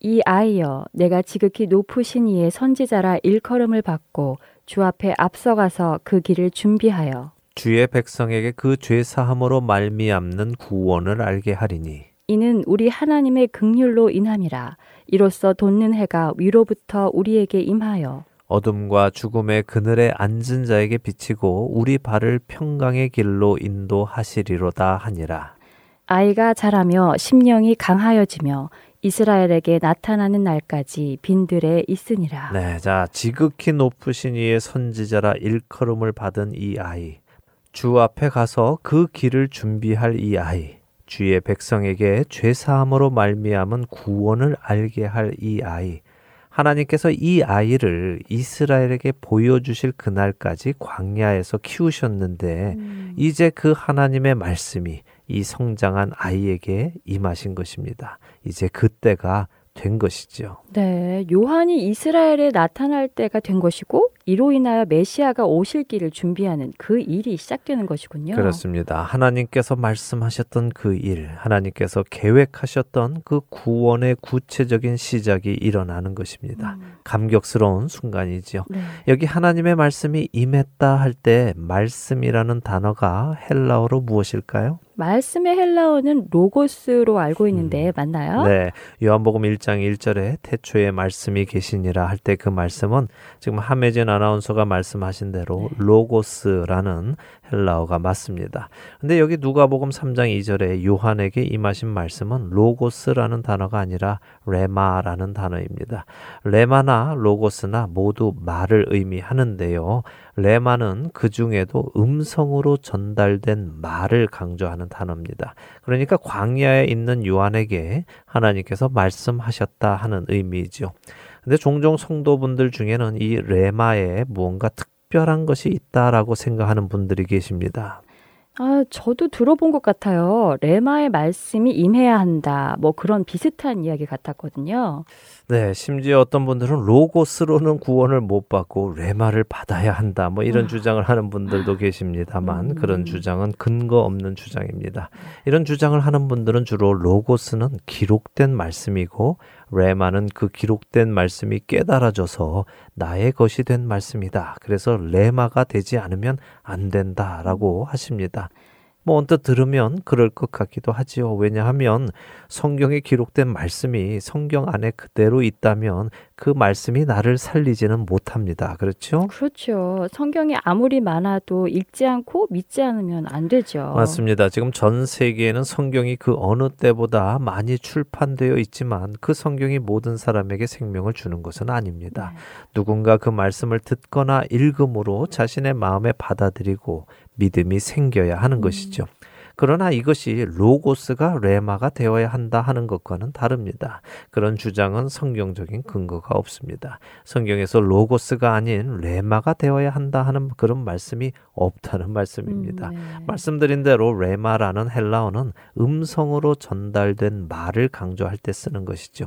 이 아이여 내가 지극히 높으신 이의 선지자라 일컬음을 받고 주 앞에 앞서가서 그 길을 준비하여 주의 백성에게 그 죄 사함으로 말미암는 구원을 알게 하리니. 이는 우리 하나님의 극률로 인함이라. 이로써 돋는 해가 위로부터 우리에게 임하여 어둠과 죽음의 그늘에 앉은 자에게 비치고 우리 발을 평강의 길로 인도하시리로다 하니라. 아이가 자라며 심령이 강하여지며 이스라엘에게 나타나는 날까지 빈들에 있으니라. 네, 자 지극히 높으신 이의 선지자라 일컬음을 받은 이 아이, 주 앞에 가서 그 길을 준비할 이 아이, 주의 백성에게 죄 사함으로 말미암은 구원을 알게 할 이 아이. 하나님께서 이 아이를 이스라엘에게 보여주실 그날까지 광야에서 키우셨는데 음. 이제 그 하나님의 말씀이 이 성장한 아이에게 임하신 것입니다. 이제 그때가 된 것이죠. 네, 요한이 이스라엘에 나타날 때가 된 것이고 이로 인하여 메시아가 오실 길을 준비하는 그 일이 시작되는 것이군요. 그렇습니다. 하나님께서 말씀하셨던 그 일, 하나님께서 계획하셨던 그 구원의 구체적인 시작이 일어나는 것입니다. 음. 감격스러운 순간이지요. 네. 여기 하나님의 말씀이 임했다 할 때 말씀이라는 단어가 헬라어로 무엇일까요? 말씀의 헬라어는 로고스로 알고 있는데 음. 맞나요? 네. 요한복음 1장 1절에 태초에 말씀이 계시니라 할 때 그 말씀은 지금 함혜진 아나운서가 말씀하신 대로 네. 로고스라는 헬라어가 맞습니다. 근데 여기 누가복음 3장 2절에 요한에게 임하신 말씀은 로고스라는 단어가 아니라 레마라는 단어입니다. 레마나 로고스나 모두 말을 의미하는데요. 레마는 그 중에도 음성으로 전달된 말을 강조하는 단어입니다. 그러니까 광야에 있는 요한에게 하나님께서 말씀하셨다 하는 의미이죠. 근데 종종 성도분들 중에는 이 레마에 무언가 특별한 것이 있다라고 생각하는 분들이 계십니다. 아, 저도 들어본 것 같아요. 레마의 말씀이 임해야 한다. 뭐 그런 비슷한 이야기 같았거든요. 네, 심지어 어떤 분들은 로고스로는 구원을 못 받고 레마를 받아야 한다. 뭐 이런 아. 주장을 하는 분들도 계십니다만 음. 그런 주장은 근거 없는 주장입니다. 이런 주장을 하는 분들은 주로 로고스는 기록된 말씀이고 레마는 그 기록된 말씀이 깨달아져서 나의 것이 된 말씀이다. 그래서 레마가 되지 않으면 안 된다라고 하십니다. 뭐 언뜻 들으면 그럴 것 같기도 하지요. 왜냐하면 성경에 기록된 말씀이 성경 안에 그대로 있다면 그 말씀이 나를 살리지는 못합니다. 그렇죠? 그렇죠. 성경이 아무리 많아도 읽지 않고 믿지 않으면 안 되죠. 맞습니다. 지금 전 세계에는 성경이 그 어느 때보다 많이 출판되어 있지만 그 성경이 모든 사람에게 생명을 주는 것은 아닙니다. 네. 누군가 그 말씀을 듣거나 읽음으로 자신의 마음에 받아들이고 믿음이 생겨야 하는 음. 것이죠. 그러나 이것이 로고스가 레마가 되어야 한다 하는 것과는 다릅니다. 그런 주장은 성경적인 근거가 없습니다. 성경에서 로고스가 아닌 레마가 되어야 한다 하는 그런 말씀이 없다는 말씀입니다. 음, 네. 말씀드린 대로 레마라는 헬라어는 음성으로 전달된 말을 강조할 때 쓰는 것이죠.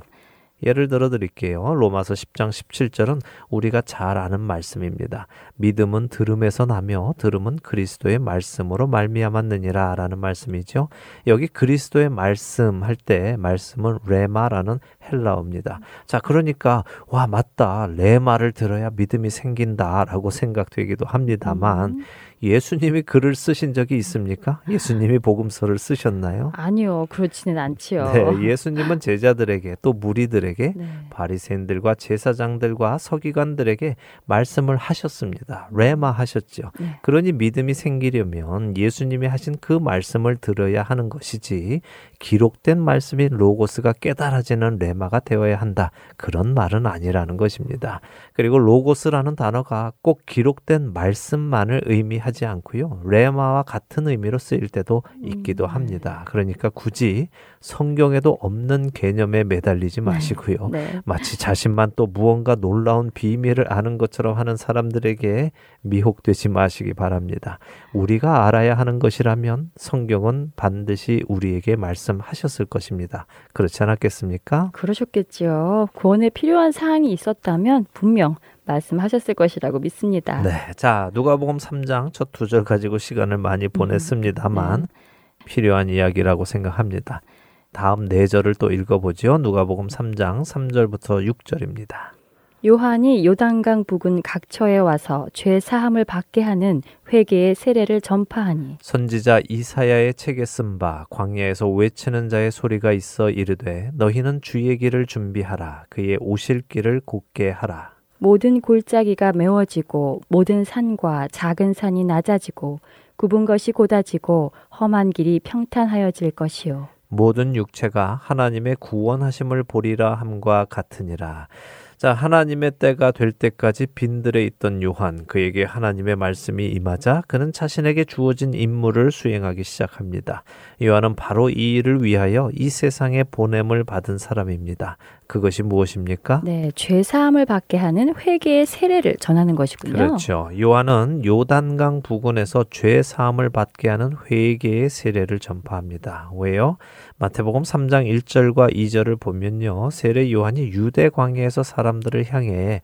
예를 들어 드릴게요. 로마서 10장 17절은 우리가 잘 아는 말씀입니다. 믿음은 들음에서 나며 들음은 그리스도의 말씀으로 말미암았느니라라는 말씀이죠. 여기 그리스도의 말씀 할 때 말씀은 레마라는 헬라어입니다. 자, 그러니까 와 맞다. 레마를 들어야 믿음이 생긴다라고 생각되기도 합니다만 음. 예수님이 글을 쓰신 적이 있습니까? 예수님이 복음서를 쓰셨나요? 아니요, 그렇지는 않지요. 네, 예수님은 제자들에게 또 무리들에게 네. 바리새인들과 제사장들과 서기관들에게 말씀을 하셨습니다. 레마 하셨죠. 네. 그러니 믿음이 생기려면 예수님이 하신 그 말씀을 들어야 하는 것이지 기록된 말씀인 로고스가 깨달아지는 레마가 되어야 한다. 그런 말은 아니라는 것입니다. 그리고 로고스라는 단어가 꼭 기록된 말씀만을 의미하 지 않고요. 레마와 같은 의미로 쓰일 때도 있기도 음. 합니다. 그러니까 굳이 성경에도 없는 개념에 매달리지 네. 마시고요. 네. 네. 마치 자신만 또 무언가 놀라운 비밀을 아는 것처럼 하는 사람들에게 미혹되지 마시기 바랍니다. 우리가 알아야 하는 것이라면 성경은 반드시 우리에게 말씀하셨을 것입니다. 그렇지 않았겠습니까? 그러셨겠지요. 구원에 필요한 사항이 있었다면 분명 말씀하셨을 것이라고 믿습니다. 네. 자, 누가복음 3장 첫 두 절 가지고 시간을 많이 음, 보냈습니다만 네. 필요한 이야기라고 생각합니다. 다음 네 절을 또 읽어보죠. 누가복음 3장 3절부터 6절입니다. 요한이 요단강 부근 각처에 와서 죄 사함을 받게 하는 회개의 세례를 전파하니 선지자 이사야의 책에 쓴 바 광야에서 외치는 자의 소리가 있어 이르되 너희는 주의 길을 준비하라 그의 오실 길을 곧게 하라 모든 골짜기가 메워지고 모든 산과 작은 산이 낮아지고 굽은 것이 고다지고 험한 길이 평탄하여질 것이요 모든 육체가 하나님의 구원하심을 보리라 함과 같으니라 자, 하나님의 때가 될 때까지 빈들에 있던 요한, 그에게 하나님의 말씀이 임하자 그는 자신에게 주어진 임무를 수행하기 시작합니다. 요한은 바로 이 일을 위하여 이 세상에 보냄을 받은 사람입니다. 그것이 무엇입니까? 네, 죄 사함을 받게 하는 회개의 세례를 전하는 것이군요. 그렇죠. 요한은 요단강 부근에서 죄 사함을 받게 하는 회개의 세례를 전파합니다. 왜요? 마태복음 3장 1절과 2절을 보면요. 세례 요한이 유대 광야에서 사람들을 향해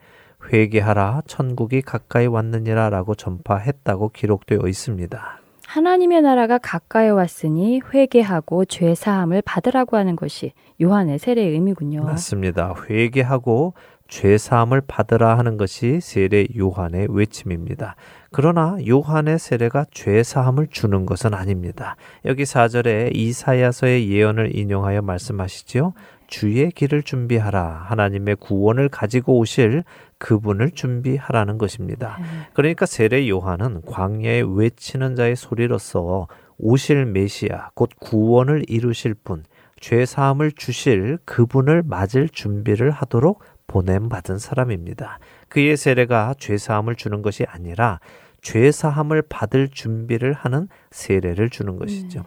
회개하라 천국이 가까이 왔느니라라고 전파했다고 기록되어 있습니다. 하나님의 나라가 가까이 왔으니 회개하고 죄 사함을 받으라고 하는 것이 요한의 세례의 의미군요. 맞습니다. 회개하고 죄 사함을 받으라 하는 것이 세례 요한의 외침입니다. 그러나 요한의 세례가 죄 사함을 주는 것은 아닙니다. 여기 4절에 이사야서의 예언을 인용하여 말씀하시지요. 주의 길을 준비하라. 하나님의 구원을 가지고 오실 그분을 준비하라는 것입니다. 네. 그러니까 세례 요한은 광야에 외치는 자의 소리로서 오실 메시아 곧 구원을 이루실 분, 죄 사함을 주실 그분을 맞을 준비를 하도록 보냄 받은 사람입니다. 그의 세례가 죄 사함을 주는 것이 아니라 죄 사함을 받을 준비를 하는 세례를 주는 것이죠.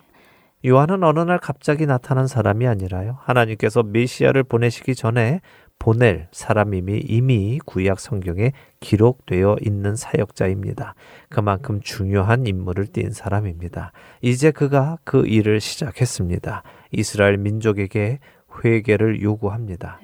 음. 요한은 어느 날 갑자기 나타난 사람이 아니라요. 하나님께서 메시아를 보내시기 전에 보낼 사람임이 이미 구약 성경에 기록되어 있는 사역자입니다. 그만큼 중요한 임무를 띈 사람입니다. 이제 그가 그 일을 시작했습니다. 이스라엘 민족에게 회개를 요구합니다.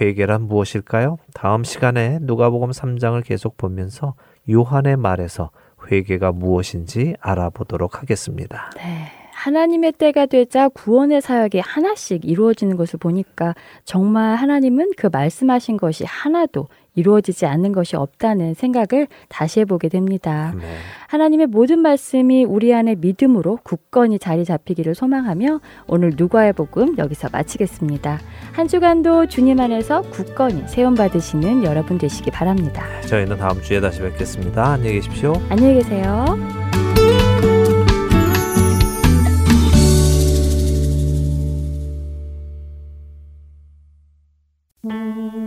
회개란 무엇일까요? 다음 시간에 누가복음 3장을 계속 보면서 요한의 말에서 회개가 무엇인지 알아보도록 하겠습니다. 네. 하나님의 때가 되자 구원의 사역이 하나씩 이루어지는 것을 보니까 정말 하나님은 그 말씀하신 것이 하나도 이루어지지 않는 것이 없다는 생각을 다시 해보게 됩니다. 네. 하나님의 모든 말씀이 우리 안에 믿음으로 굳건히 자리 잡히기를 소망하며 오늘 누가의 복음 여기서 마치겠습니다. 한 주간도 주님 안에서 굳건히 세움 받으시는 여러분 되시기 바랍니다. 저희는 다음 주에 다시 뵙겠습니다. 안녕히 계십시오. 안녕히 계세요. Música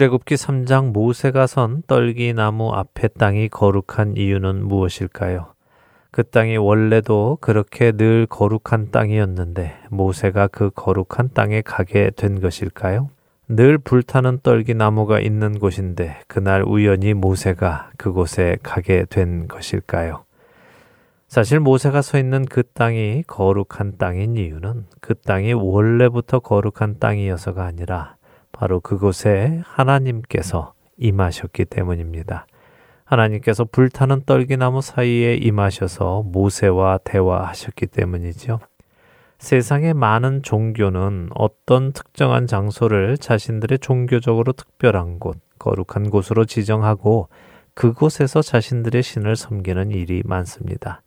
출애굽기 3장 모세가 선 떨기나무 앞에 땅이 거룩한 이유는 무엇일까요? 그 땅이 원래도 그렇게 늘 거룩한 땅이었는데 모세가 그 거룩한 땅에 가게 된 것일까요? 늘 불타는 떨기나무가 있는 곳인데 그날 우연히 모세가 그곳에 가게 된 것일까요? 사실 모세가 서 있는 그 땅이 거룩한 땅인 이유는 그 땅이 원래부터 거룩한 땅이어서가 아니라 바로 그곳에 하나님께서 임하셨기 때문입니다. 하나님께서 불타는 떨기나무 사이에 임하셔서 모세와 대화하셨기 때문이죠. 세상의 많은 종교는 어떤 특정한 장소를 자신들의 종교적으로 특별한 곳, 거룩한 곳으로 지정하고 그곳에서 자신들의 신을 섬기는 일이 많습니다.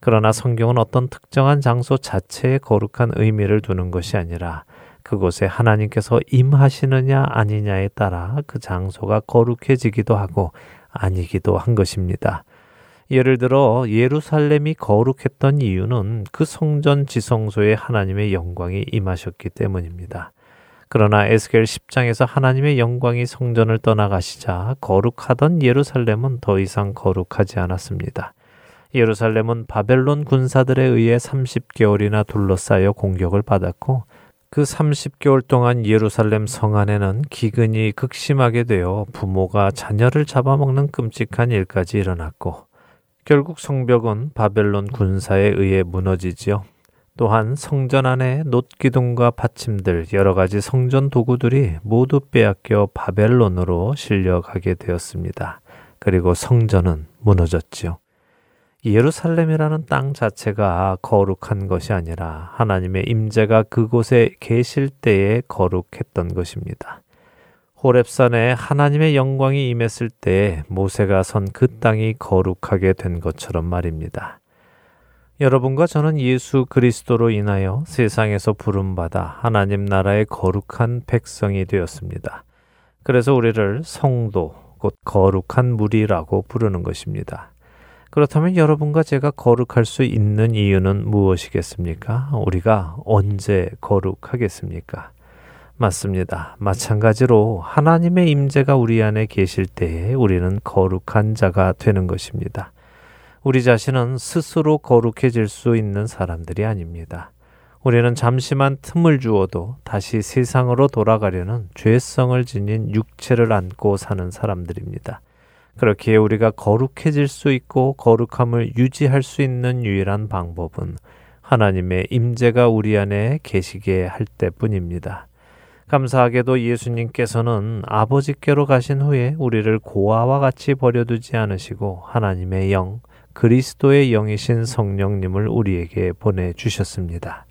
그러나 성경은 어떤 특정한 장소 자체에 거룩한 의미를 두는 것이 아니라 그곳에 하나님께서 임하시느냐 아니냐에 따라 그 장소가 거룩해지기도 하고 아니기도 한 것입니다. 예를 들어 예루살렘이 거룩했던 이유는 그 성전 지성소에 하나님의 영광이 임하셨기 때문입니다. 그러나 에스겔 10장에서 하나님의 영광이 성전을 떠나가시자 거룩하던 예루살렘은 더 이상 거룩하지 않았습니다. 예루살렘은 바벨론 군사들에 의해 30개월이나 둘러싸여 공격을 받았고 그 30개월 동안 예루살렘 성 안에는 기근이 극심하게 되어 부모가 자녀를 잡아먹는 끔찍한 일까지 일어났고 결국 성벽은 바벨론 군사에 의해 무너지지요. 또한 성전 안에 놋기둥과 받침들 여러 가지 성전 도구들이 모두 빼앗겨 바벨론으로 실려가게 되었습니다. 그리고 성전은 무너졌지요. 예루살렘이라는 땅 자체가 거룩한 것이 아니라 하나님의 임재가 그곳에 계실 때에 거룩했던 것입니다. 호렙산에 하나님의 영광이 임했을 때 모세가 선 그 땅이 거룩하게 된 것처럼 말입니다. 여러분과 저는 예수 그리스도로 인하여 세상에서 부름받아 하나님 나라의 거룩한 백성이 되었습니다. 그래서 우리를 성도, 곧 거룩한 무리라고 부르는 것입니다. 그렇다면 여러분과 제가 거룩할 수 있는 이유는 무엇이겠습니까? 우리가 언제 거룩하겠습니까? 맞습니다. 마찬가지로 하나님의 임재가 우리 안에 계실 때에 우리는 거룩한 자가 되는 것입니다. 우리 자신은 스스로 거룩해질 수 있는 사람들이 아닙니다. 우리는 잠시만 틈을 주어도 다시 세상으로 돌아가려는 죄성을 지닌 육체를 안고 사는 사람들입니다. 그렇게 우리가 거룩해질 수 있고 거룩함을 유지할 수 있는 유일한 방법은 하나님의 임재가 우리 안에 계시게 할 때뿐입니다. 감사하게도 예수님께서는 아버지께로 가신 후에 우리를 고아와 같이 버려두지 않으시고 하나님의 영, 그리스도의 영이신 성령님을 우리에게 보내주셨습니다.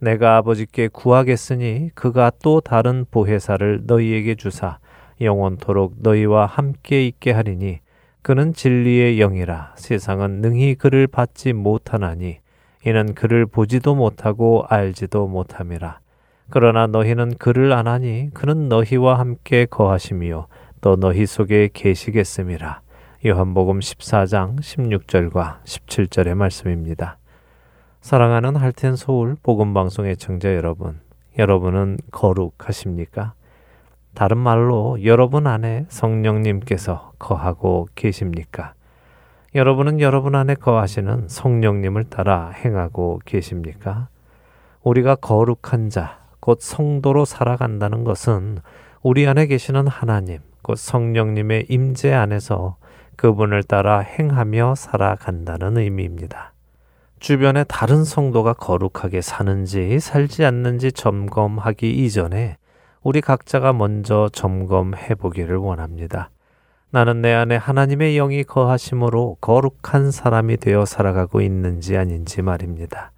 내가 아버지께 구하겠으니 그가 또 다른 보혜사를 너희에게 주사 영원토록 너희와 함께 있게 하리니 그는 진리의 영이라 세상은 능히 그를 받지 못하나니 이는 그를 보지도 못하고 알지도 못함이라 그러나 너희는 그를 안하니 그는 너희와 함께 거하심이요 또 너희 속에 계시겠음이라 요한복음 14장 16절과 17절의 말씀입니다. 사랑하는 할텐 서울 복음 방송의 청자 여러분, 여러분은 거룩하십니까? 다른 말로 여러분 안에 성령님께서 거하고 계십니까? 여러분은 여러분 안에 거하시는 성령님을 따라 행하고 계십니까? 우리가 거룩한 자, 곧 성도로 살아간다는 것은 우리 안에 계시는 하나님, 곧 성령님의 임재 안에서 그분을 따라 행하며 살아간다는 의미입니다. 주변에 다른 성도가 거룩하게 사는지 살지 않는지 점검하기 이전에 우리 각자가 먼저 점검해 보기를 원합니다. 나는 내 안에 하나님의 영이 거하심으로 거룩한 사람이 되어 살아가고 있는지 아닌지 말입니다.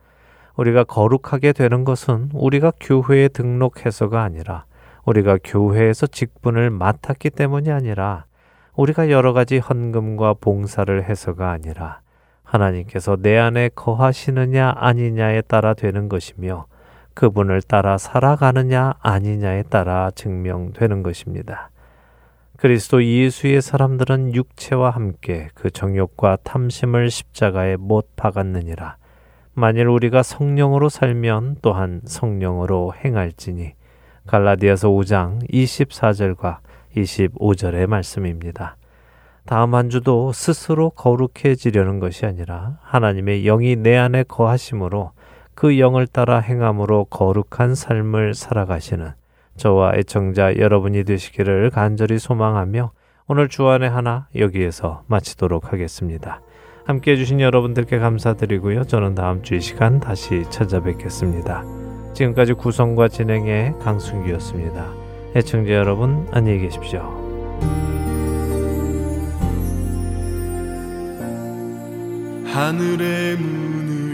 우리가 거룩하게 되는 것은 우리가 교회에 등록해서가 아니라 우리가 교회에서 직분을 맡았기 때문이 아니라 우리가 여러 가지 헌금과 봉사를 해서가 아니라 하나님께서 내 안에 거하시느냐 아니냐에 따라 되는 것이며 그분을 따라 살아가느냐 아니냐에 따라 증명되는 것입니다. 그리스도 예수의 사람들은 육체와 함께 그 정욕과 탐심을 십자가에 못 박았느니라. 만일 우리가 성령으로 살면 또한 성령으로 행할지니 갈라디아서 5장 24절과 25절의 말씀입니다. 다음 한 주도 스스로 거룩해지려는 것이 아니라 하나님의 영이 내 안에 거하심으로 그 영을 따라 행함으로 거룩한 삶을 살아가시는 저와 애청자 여러분이 되시기를 간절히 소망하며 오늘 주안의 하나 여기에서 마치도록 하겠습니다. 함께 해주신 여러분들께 감사드리고요. 저는 다음 주 이 시간 다시 찾아뵙겠습니다. 지금까지 구성과 진행의 강순기였습니다. 애청자 여러분 안녕히 계십시오. 하늘의 문을